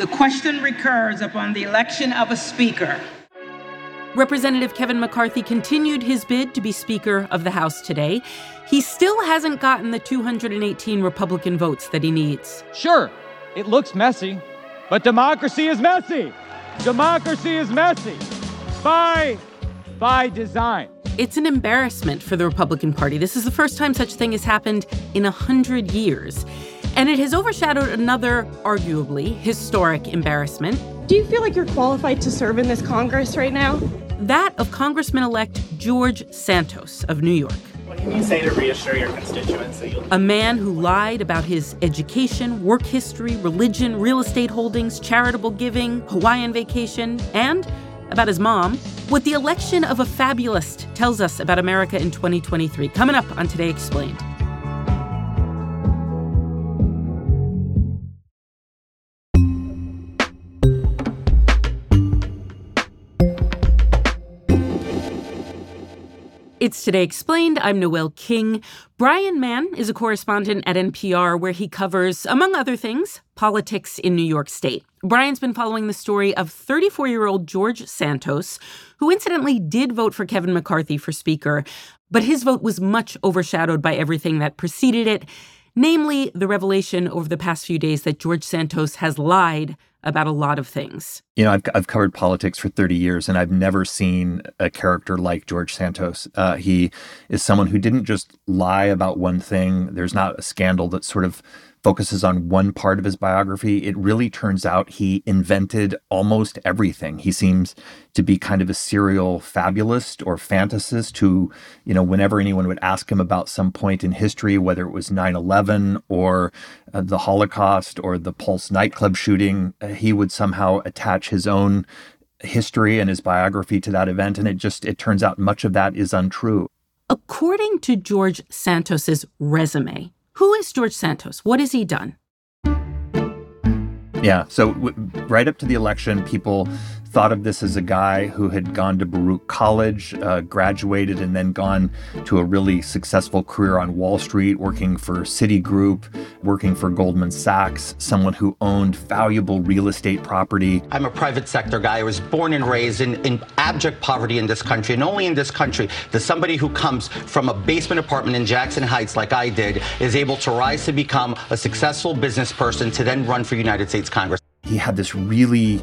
The question recurs upon the election of a speaker. Representative Kevin McCarthy continued his bid to be Speaker of the House today. He still hasn't gotten the 218 Republican votes that he needs. Sure, it looks messy, but democracy is messy. Democracy is messy by by design. It's an embarrassment for the Republican Party. This is the first time such a thing has happened in a hundred years. And it has overshadowed another, arguably, historic embarrassment. Do you feel like you're qualified to serve in this Congress right now? That of Congressman elect George Santos of New York. What can you say to reassure your constituents that you'll. A man who lied about his education, work history, religion, real estate holdings, charitable giving, Hawaiian vacation, and about his mom. What the election of a fabulist tells us about America in 2023. Coming up on Today Explained. It's Today Explained. I'm Noel King. Brian Mann is a correspondent at NPR where he covers, among other things, politics in New York State. Brian's been following the story of 34 year old George Santos, who incidentally did vote for Kevin McCarthy for Speaker, but his vote was much overshadowed by everything that preceded it, namely the revelation over the past few days that George Santos has lied about a lot of things. You know, I've, I've covered politics for 30 years and I've never seen a character like George Santos. Uh, he is someone who didn't just lie about one thing. There's not a scandal that sort of focuses on one part of his biography, it really turns out he invented almost everything. He seems to be kind of a serial fabulist or fantasist who, you know, whenever anyone would ask him about some point in history, whether it was 9 11 or uh, the Holocaust or the Pulse nightclub shooting, uh, he would somehow attach his own history and his biography to that event. And it just, it turns out much of that is untrue. According to George Santos's resume, who is George Santos? What has he done? Yeah. So, w- right up to the election, people thought of this as a guy who had gone to Baruch College, uh, graduated, and then gone to a really successful career on Wall Street, working for Citigroup, working for Goldman Sachs, someone who owned valuable real estate property. I'm a private sector guy. I was born and raised in, in abject poverty in this country, and only in this country does somebody who comes from a basement apartment in Jackson Heights, like I did, is able to rise to become a successful business person to then run for United States Congress. He had this really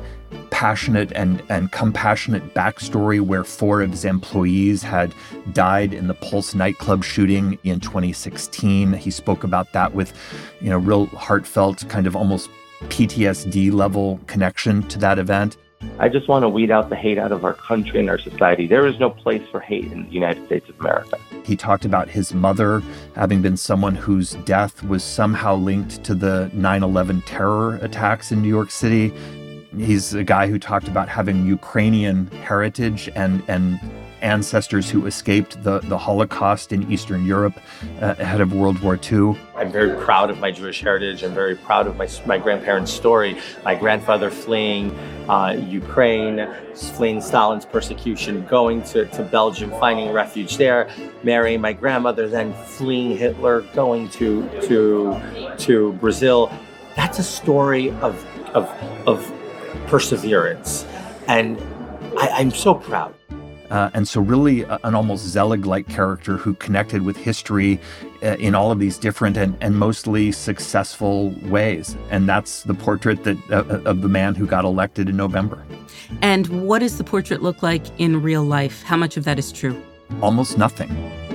passionate and, and compassionate backstory where four of his employees had died in the Pulse nightclub shooting in 2016. He spoke about that with, you know, real heartfelt, kind of almost PTSD level connection to that event. I just want to weed out the hate out of our country and our society. There is no place for hate in the United States of America. He talked about his mother having been someone whose death was somehow linked to the 9 11 terror attacks in New York City. He's a guy who talked about having Ukrainian heritage and, and ancestors who escaped the, the Holocaust in Eastern Europe uh, ahead of World War II. I'm very proud of my Jewish heritage. I'm very proud of my, my grandparents' story. My grandfather fleeing uh, Ukraine, fleeing Stalin's persecution, going to, to Belgium, finding refuge there, marrying my grandmother, then fleeing Hitler, going to, to, to Brazil. That's a story of, of, of perseverance. And I, I'm so proud. Uh, and so, really, uh, an almost Zelig like character who connected with history uh, in all of these different and, and mostly successful ways. And that's the portrait that uh, uh, of the man who got elected in November. And what does the portrait look like in real life? How much of that is true? Almost nothing.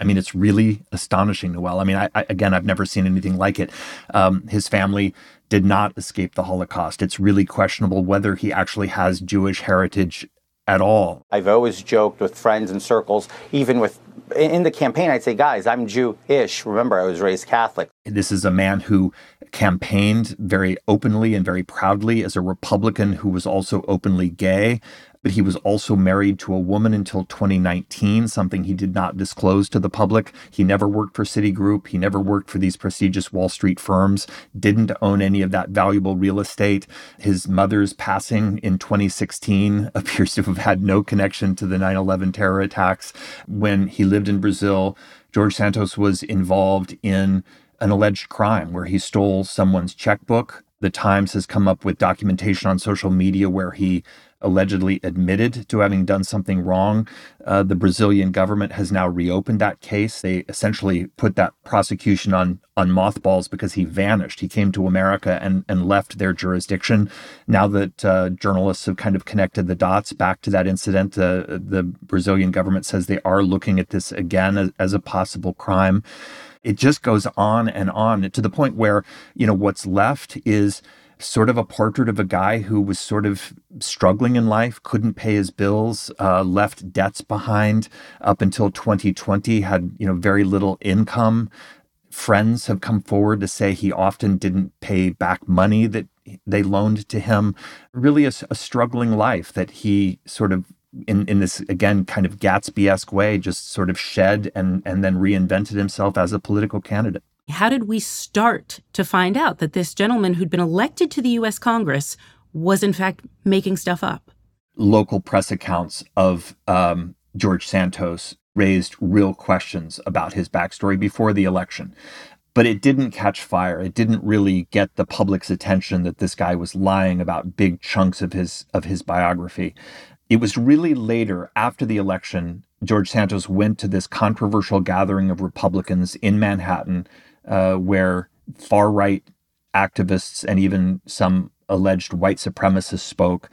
I mean, it's really astonishing, Noel. I mean, I, I, again, I've never seen anything like it. Um, his family did not escape the Holocaust. It's really questionable whether he actually has Jewish heritage at all. I've always joked with friends and circles, even with in the campaign, I'd say, guys, I'm Jewish. Remember, I was raised Catholic. This is a man who campaigned very openly and very proudly as a Republican who was also openly gay but he was also married to a woman until 2019, something he did not disclose to the public. He never worked for Citigroup. He never worked for these prestigious Wall Street firms, didn't own any of that valuable real estate. His mother's passing in 2016 appears to have had no connection to the 9 11 terror attacks. When he lived in Brazil, George Santos was involved in an alleged crime where he stole someone's checkbook. The Times has come up with documentation on social media where he allegedly admitted to having done something wrong. Uh, the Brazilian government has now reopened that case. They essentially put that prosecution on on mothballs because he vanished. He came to America and and left their jurisdiction. Now that uh, journalists have kind of connected the dots back to that incident, uh, the Brazilian government says they are looking at this again as, as a possible crime. It just goes on and on to the point where you know what's left is sort of a portrait of a guy who was sort of struggling in life, couldn't pay his bills, uh, left debts behind up until 2020, had you know very little income. Friends have come forward to say he often didn't pay back money that they loaned to him. Really, a, a struggling life that he sort of in, in this again kind of Gatsby-esque way, just sort of shed and and then reinvented himself as a political candidate. How did we start to find out that this gentleman who'd been elected to the US Congress was in fact making stuff up? Local press accounts of um, George Santos raised real questions about his backstory before the election. But it didn't catch fire. It didn't really get the public's attention that this guy was lying about big chunks of his of his biography. It was really later, after the election, George Santos went to this controversial gathering of Republicans in Manhattan uh, where far right activists and even some alleged white supremacists spoke,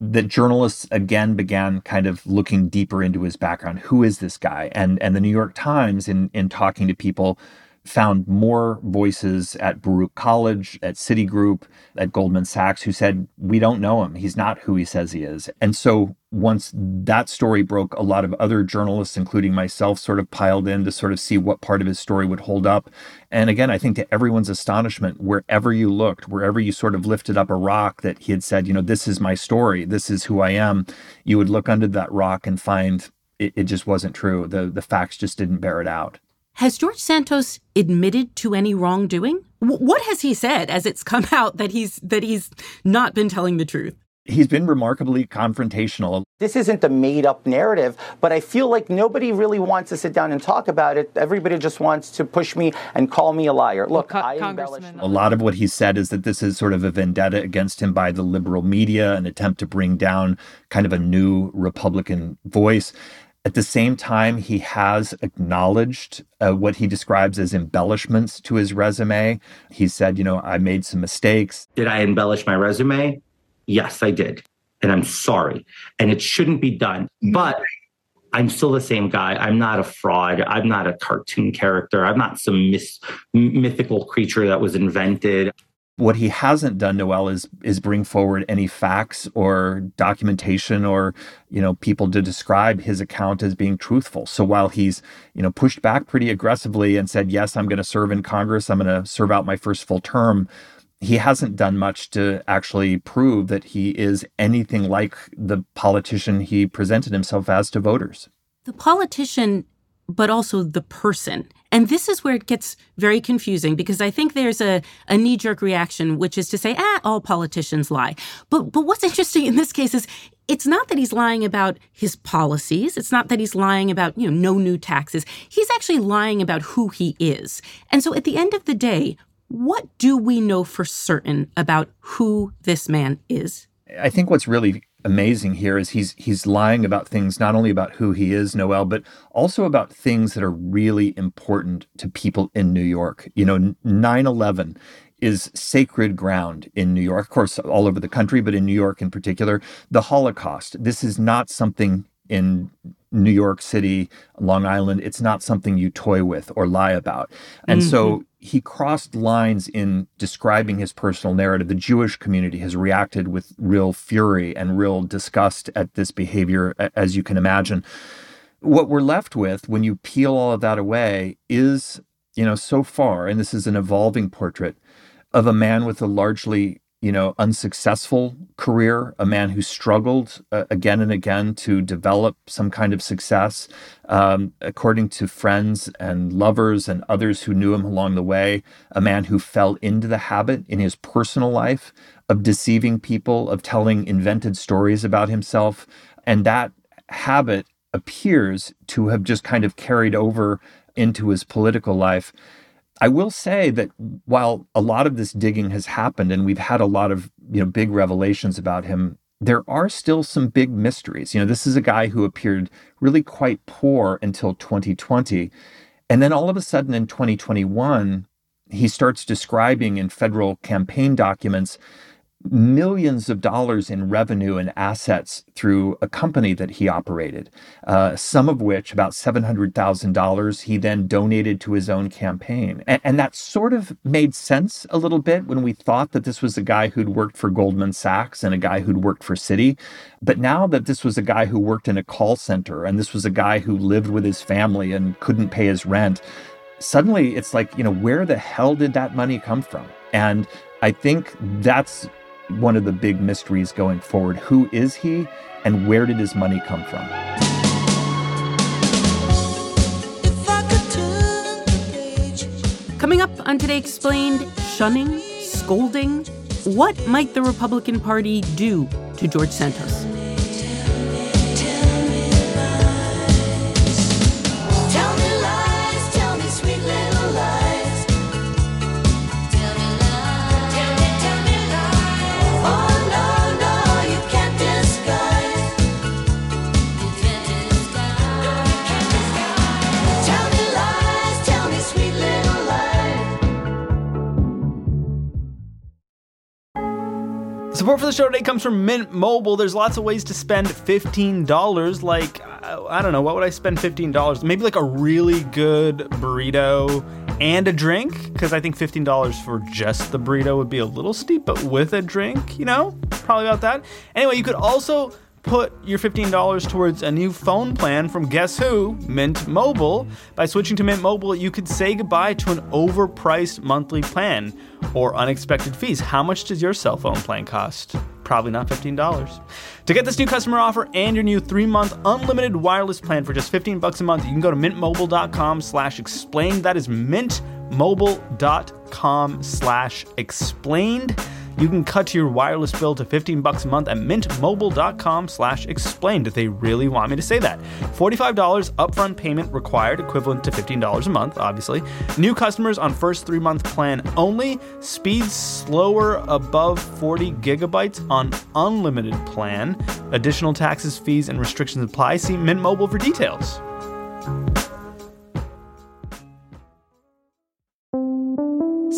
that journalists again began kind of looking deeper into his background. Who is this guy? And and the New York Times, in in talking to people, found more voices at Baruch College, at Citigroup, at Goldman Sachs who said, We don't know him. He's not who he says he is. And so once that story broke, a lot of other journalists, including myself, sort of piled in to sort of see what part of his story would hold up. And again, I think to everyone's astonishment, wherever you looked, wherever you sort of lifted up a rock that he had said, you know, this is my story, this is who I am, you would look under that rock and find it, it just wasn't true. The the facts just didn't bear it out. Has George Santos admitted to any wrongdoing? W- what has he said as it's come out that he's that he's not been telling the truth? He's been remarkably confrontational. This isn't a made up narrative, but I feel like nobody really wants to sit down and talk about it. Everybody just wants to push me and call me a liar. Look, well, I embellished. A lot of what he said is that this is sort of a vendetta against him by the liberal media, an attempt to bring down kind of a new Republican voice. At the same time, he has acknowledged uh, what he describes as embellishments to his resume. He said, you know, I made some mistakes. Did I embellish my resume? Yes, I did. And I'm sorry. And it shouldn't be done. But I'm still the same guy. I'm not a fraud. I'm not a cartoon character. I'm not some myth- mythical creature that was invented. What he hasn't done, Noel, is is bring forward any facts or documentation or you know people to describe his account as being truthful. So while he's you know pushed back pretty aggressively and said, "Yes, I'm going to serve in Congress. I'm going to serve out my first full term," he hasn't done much to actually prove that he is anything like the politician he presented himself as to voters. The politician but also the person. And this is where it gets very confusing because I think there's a, a knee jerk reaction, which is to say, ah, all politicians lie. But, but what's interesting in this case is it's not that he's lying about his policies. It's not that he's lying about, you know, no new taxes. He's actually lying about who he is. And so at the end of the day, what do we know for certain about who this man is? I think what's really amazing here is he's he's lying about things not only about who he is, Noel, but also about things that are really important to people in New York. You know, 9/11 is sacred ground in New York, of course, all over the country, but in New York in particular. The Holocaust. This is not something in New York City, Long Island. It's not something you toy with or lie about. And mm-hmm. so he crossed lines in describing his personal narrative. The Jewish community has reacted with real fury and real disgust at this behavior, as you can imagine. What we're left with when you peel all of that away is, you know, so far, and this is an evolving portrait of a man with a largely you know, unsuccessful career, a man who struggled uh, again and again to develop some kind of success. Um, according to friends and lovers and others who knew him along the way, a man who fell into the habit in his personal life of deceiving people, of telling invented stories about himself. And that habit appears to have just kind of carried over into his political life I will say that while a lot of this digging has happened and we've had a lot of you know big revelations about him, there are still some big mysteries. You know, this is a guy who appeared really quite poor until 2020. And then all of a sudden in 2021, he starts describing in federal campaign documents millions of dollars in revenue and assets through a company that he operated, uh, some of which, about $700,000, he then donated to his own campaign. And, and, that sort of made sense a little bit when we thought that this was a guy who'd worked for Goldman Sachs and a guy who'd worked for Citi. But now that this was a guy who worked in a call center and this was a guy who lived with his family and couldn't pay his rent, suddenly it's like, you know, where the hell did that money come from? And I think that's one of the big mysteries going forward. Who is he and where did his money come from? Coming up on Today Explained, shunning, scolding. What might the Republican Party do to George Santos? Support for the show today comes from Mint Mobile. There's lots of ways to spend $15. Like, I don't know, what would I spend $15? Maybe like a really good burrito and a drink, because I think $15 for just the burrito would be a little steep, but with a drink, you know, probably about that. Anyway, you could also put your $15 towards a new phone plan from guess who? Mint Mobile. By switching to Mint Mobile, you could say goodbye to an overpriced monthly plan or unexpected fees. How much does your cell phone plan cost? Probably not $15. To get this new customer offer and your new three-month unlimited wireless plan for just 15 bucks a month, you can go to mintmobile.com slash explained. That is mintmobile.com slash explained. You can cut your wireless bill to 15 bucks a month at mintmobile.com slash explained if they really want me to say that. $45 upfront payment required, equivalent to $15 a month, obviously. New customers on first three-month plan only. Speeds slower above 40 gigabytes on unlimited plan. Additional taxes, fees, and restrictions apply. See Mint Mobile for details.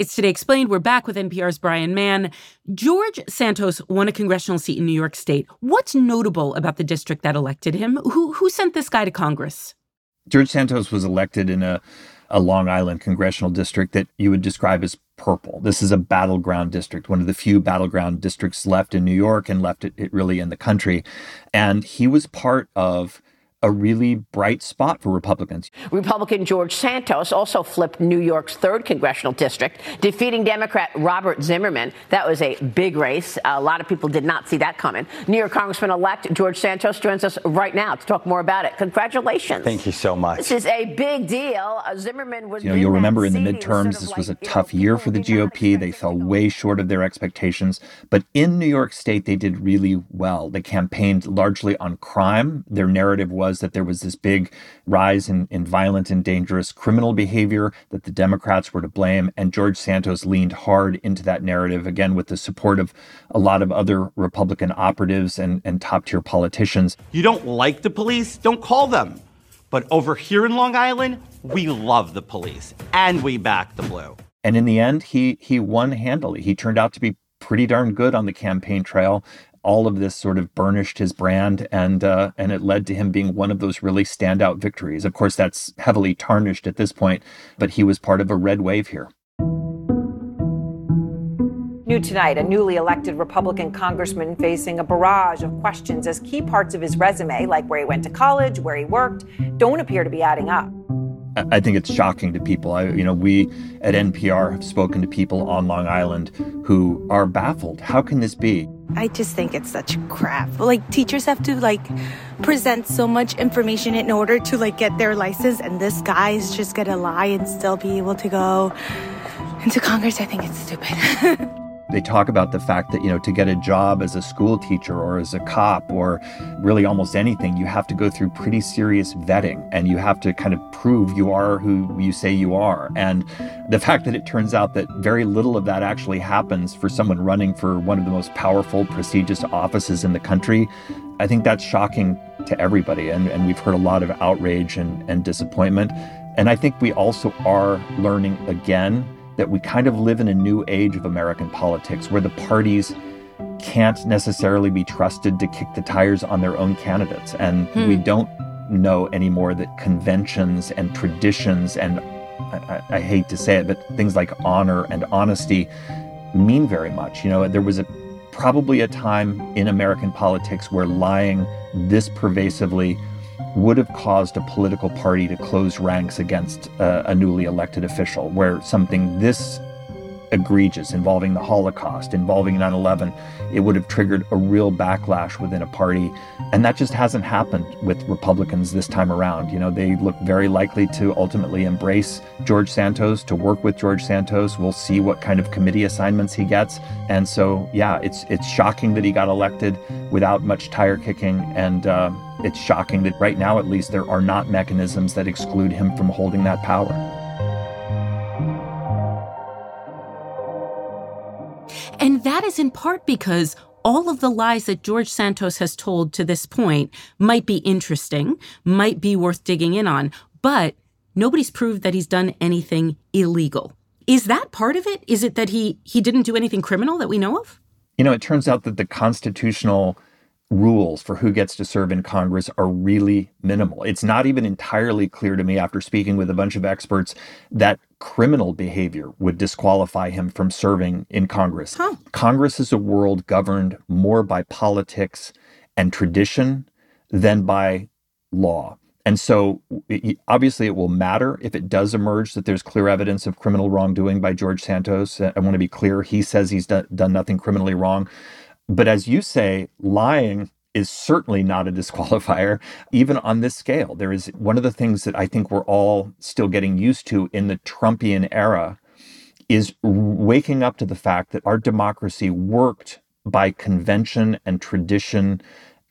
It's Today Explained. We're back with NPR's Brian Mann. George Santos won a congressional seat in New York State. What's notable about the district that elected him? Who, who sent this guy to Congress? George Santos was elected in a, a Long Island congressional district that you would describe as purple. This is a battleground district, one of the few battleground districts left in New York and left it, it really in the country. And he was part of a really bright spot for Republicans. Republican George Santos also flipped New York's third congressional district, defeating Democrat Robert Zimmerman. That was a big race. A lot of people did not see that coming. New York Congressman elect George Santos joins us right now to talk more about it. Congratulations. Thank you so much. This is a big deal. Uh, Zimmerman was. You know, you'll remember in the midterms, this was a tough year for the GOP. They fell way short of their expectations. But in New York State, they did really well. They campaigned largely on crime. Their narrative was was that there was this big rise in, in violent and dangerous criminal behavior, that the Democrats were to blame. And George Santos leaned hard into that narrative, again, with the support of a lot of other Republican operatives and, and top tier politicians. You don't like the police? Don't call them. But over here in Long Island, we love the police and we back the blue. And in the end, he he won handily. He turned out to be pretty darn good on the campaign trail all of this sort of burnished his brand and uh, and it led to him being one of those really standout victories. Of course, that's heavily tarnished at this point, but he was part of a red wave here. New New tonight, a newly elected Republican congressman facing a barrage of questions as key parts of his resume, like where he went to college, where he worked, don't appear to be adding up. I think it's shocking to people. I, you know, we at NPR have spoken to people on Long Island who are baffled. How can this be? I just think it's such crap. Like teachers have to like present so much information in order to like get their license, and this guy's just gonna lie and still be able to go into Congress. I think it's stupid. They talk about the fact that, you know, to get a job as a school teacher or as a cop or really almost anything, you have to go through pretty serious vetting and you have to kind of prove you are who you say you are. And the fact that it turns out that very little of that actually happens for someone running for one of the most powerful, prestigious offices in the country, I think that's shocking to everybody. And, and we've heard a lot of outrage and, and disappointment. And I think we also are learning again that we kind of live in a new age of American politics where the parties can't necessarily be trusted to kick the tires on their own candidates. And hmm. we don't know anymore that conventions and traditions and I, I, hate to say it, but things like honor and honesty mean very much. You know, there was a probably a time in American politics where lying this pervasively would have caused a political party to close ranks against uh, a newly elected official, where something this egregious involving the Holocaust, involving 9 11, it would have triggered a real backlash within a party. And that just hasn't happened with Republicans this time around. You know, they look very likely to ultimately embrace George Santos, to work with George Santos. We'll see what kind of committee assignments he gets. And so, yeah, it's, it's shocking that he got elected without much tire kicking. And, uh, it's shocking that right now, at least, there are not mechanisms that exclude him from holding that power. That is in part because all of the lies that George Santos has told to this point might be interesting, might be worth digging in on, but nobody's proved that he's done anything illegal. Is that part of it? Is it that he he didn't do anything criminal that we know of? You know, it turns out that the constitutional rules for who gets to serve in Congress are really minimal. It's not even entirely clear to me after speaking with a bunch of experts that criminal behavior would disqualify him from serving in Congress. Huh. Congress is a world governed more by politics and tradition than by law. And so, obviously, it will matter if it does emerge that there's clear evidence of criminal wrongdoing by George Santos. I want to be clear, he says he's done, done nothing criminally wrong. But as you say, lying is certainly not a disqualifier, even on this scale. There is one of the things that I think we're all still getting used to in the Trumpian era is waking up to the fact that our democracy worked by convention and tradition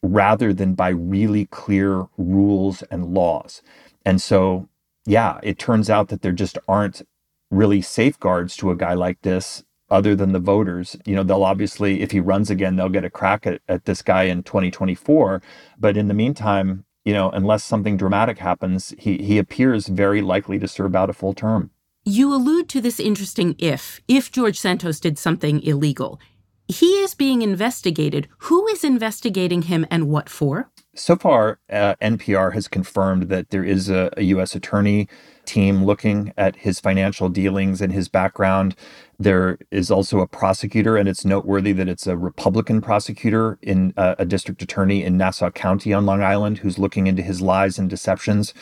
rather than by really clear rules and laws. And so, yeah, it turns out that there just aren't really safeguards to a guy like this other than the voters. You know, they'll obviously, if he runs again, they'll get a crack at, at this guy in 2024. But in the meantime, you know, unless something dramatic happens, he, he appears very likely to serve out a full term. You allude to this interesting if, if George Santos did something illegal. He is being investigated. Who is investigating him and what for? So far, uh, NPR has confirmed that there is a, a U.S. attorney team looking at his financial dealings and his background. There is also a prosecutor, and it's noteworthy that it's a Republican prosecutor in uh, a district attorney in Nassau County on Long Island who's looking into his lies and deceptions.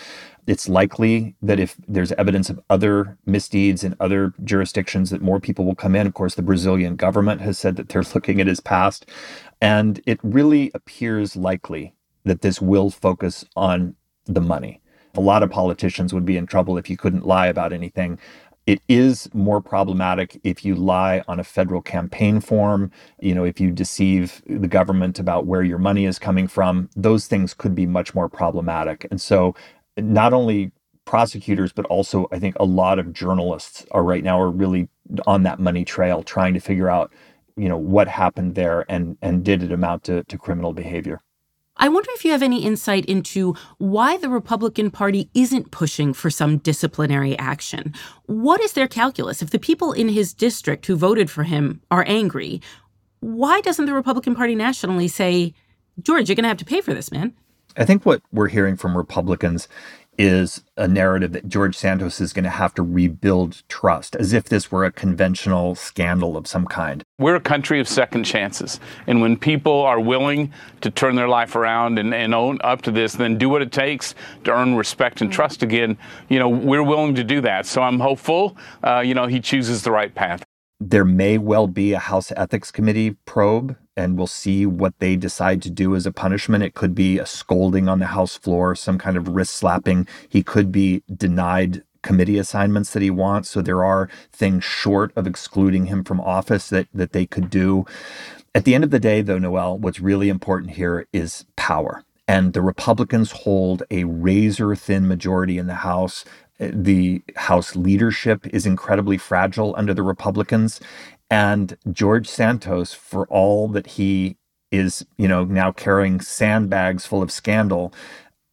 It's likely that if there's evidence of other misdeeds in other jurisdictions, that more people will come in. Of course, the Brazilian government has said that they're looking at his past. And it really appears likely that this will focus on the money. A lot of politicians would be in trouble if you couldn't lie about anything. It is more problematic if you lie on a federal campaign form, you know, if you deceive the government about where your money is coming from, those things could be much more problematic. And so not only prosecutors but also I think a lot of journalists are right now are really on that money trail trying to figure out, you know, what happened there and and did it amount to, to criminal behavior. I wonder if you have any insight into why the Republican Party isn't pushing for some disciplinary action. What is their calculus? If the people in his district who voted for him are angry, why doesn't the Republican Party nationally say, George, you're going to have to pay for this, man? I think what we're hearing from Republicans is a narrative that George Santos is going to have to rebuild trust, as if this were a conventional scandal of some kind. We're a country of second chances. And when people are willing to turn their life around and, and own up to this, then do what it takes to earn respect and trust again, you know, we're willing to do that. So I'm hopeful, uh, you know, he chooses the right path. There may well be a House Ethics Committee probe and we'll see what they decide to do as a punishment. It could be a scolding on the House floor, some kind of wrist slapping. He could be denied committee assignments that he wants. So there are things short of excluding him from office that, that they could do. At the end of the day, though, Noel, what's really important here is power. And the Republicans hold a razor thin majority in the House. Uh, the House leadership is incredibly fragile under the Republicans. And George Santos, for all that he is, you know, now carrying sandbags full of scandal,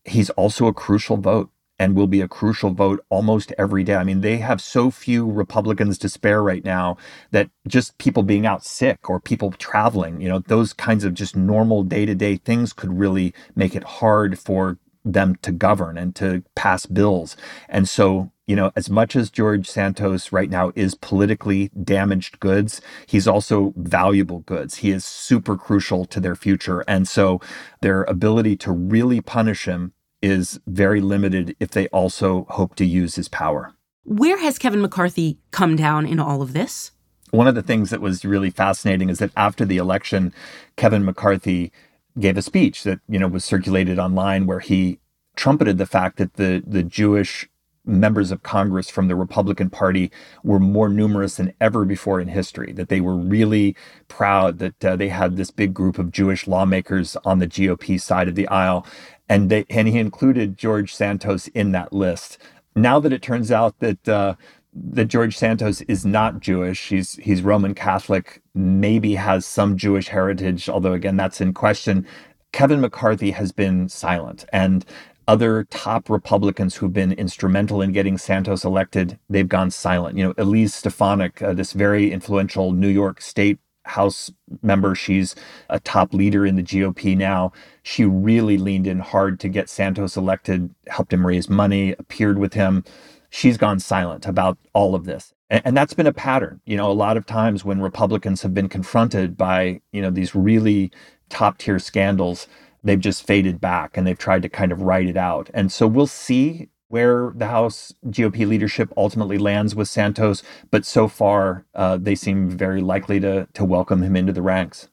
he's also a crucial vote and will be a crucial vote almost every day. I mean, they have so few Republicans to spare right now that just people being out sick or people traveling, you know, those kinds of just normal day to day things could really make it hard for them to govern and to pass bills. And so you know, as much as George Santos right now is politically damaged goods, he's also valuable goods. He is super crucial to their future. And so their ability to really punish him is very limited if they also hope to use his power. Where has Kevin McCarthy come down in all of this? One of the things that was really fascinating is that after the election, Kevin McCarthy gave a speech that, you know, was circulated online where he trumpeted the fact that the the Jewish members of Congress from the Republican Party were more numerous than ever before in history, that they were really proud that uh, they had this big group of Jewish lawmakers on the GOP side of the aisle. And, they, and he included George Santos in that list. Now that it turns out that uh, that George Santos is not Jewish. He's he's Roman Catholic, maybe has some Jewish heritage, although again that's in question. Kevin McCarthy has been silent. And other top Republicans who've been instrumental in getting Santos elected, they've gone silent. You know, Elise Stefanik, uh, this very influential New York State House member, she's a top leader in the GOP now. She really leaned in hard to get Santos elected, helped him raise money, appeared with him. She's gone silent about all of this. And, and that's been a pattern. You know, a lot of times when Republicans have been confronted by, you know, these really top tier scandals, they've just faded back and they've tried to kind of write it out. And so we'll see where the House GOP leadership ultimately lands with Santos, but so far uh, they seem very likely to to welcome him into the ranks.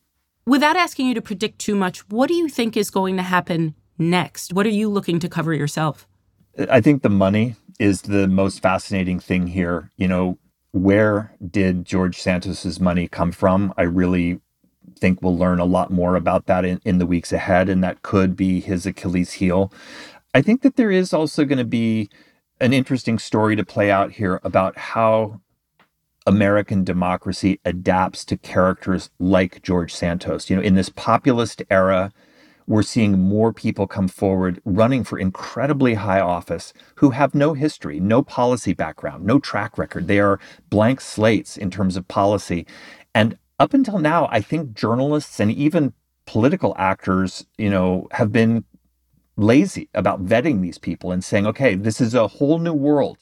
Without asking you to predict too much, what do you think is going to happen next? What are you looking to cover yourself? I think the money is the most fascinating thing here. You know, where did George Santos's money come from? I really think we'll learn a lot more about that in, in the weeks ahead, and that could be his Achilles heel. I think that there is also going to be an interesting story to play out here about how American democracy adapts to characters like George Santos. You know, in this populist era, we're seeing more people come forward running for incredibly high office who have no history, no policy background, no track record. They are blank slates in terms of policy. And up until now, I think journalists and even political actors, you know, have been lazy about vetting these people and saying, okay, this is a whole new world.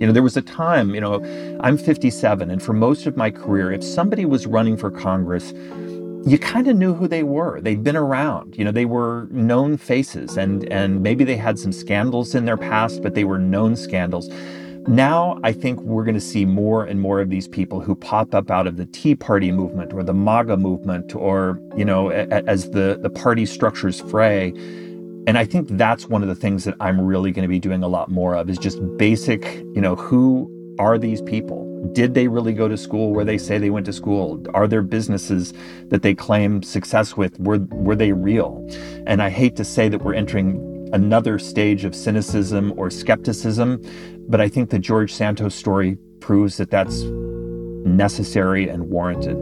You know, there was a time, you know, I'm 57, and for most of my career, if somebody was running for Congress, you kind of knew who they were. They'd been around. You know, they were known faces, and and maybe they had some scandals in their past, but they were known scandals. Now, I think we're going to see more and more of these people who pop up out of the Tea Party movement or the MAGA movement or, you know, as the, the party structures fray. And I think that's one of the things that I'm really going to be doing a lot more of is just basic, you know, who are these people? Did they really go to school where they say they went to school? Are there businesses that they claim success with? Were, were they real? And I hate to say that we're entering another stage of cynicism or skepticism. But I think the George Santos story proves that that's necessary and warranted.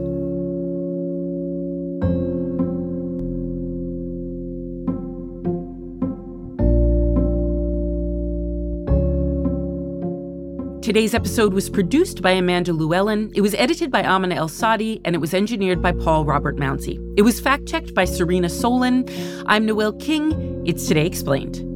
Today's episode was produced by Amanda Llewellyn. It was edited by Amina Al-Sadi, and it was engineered by Paul Robert Mounsey. It was fact checked by Serena Solin. I'm Noel King. It's Today Explained.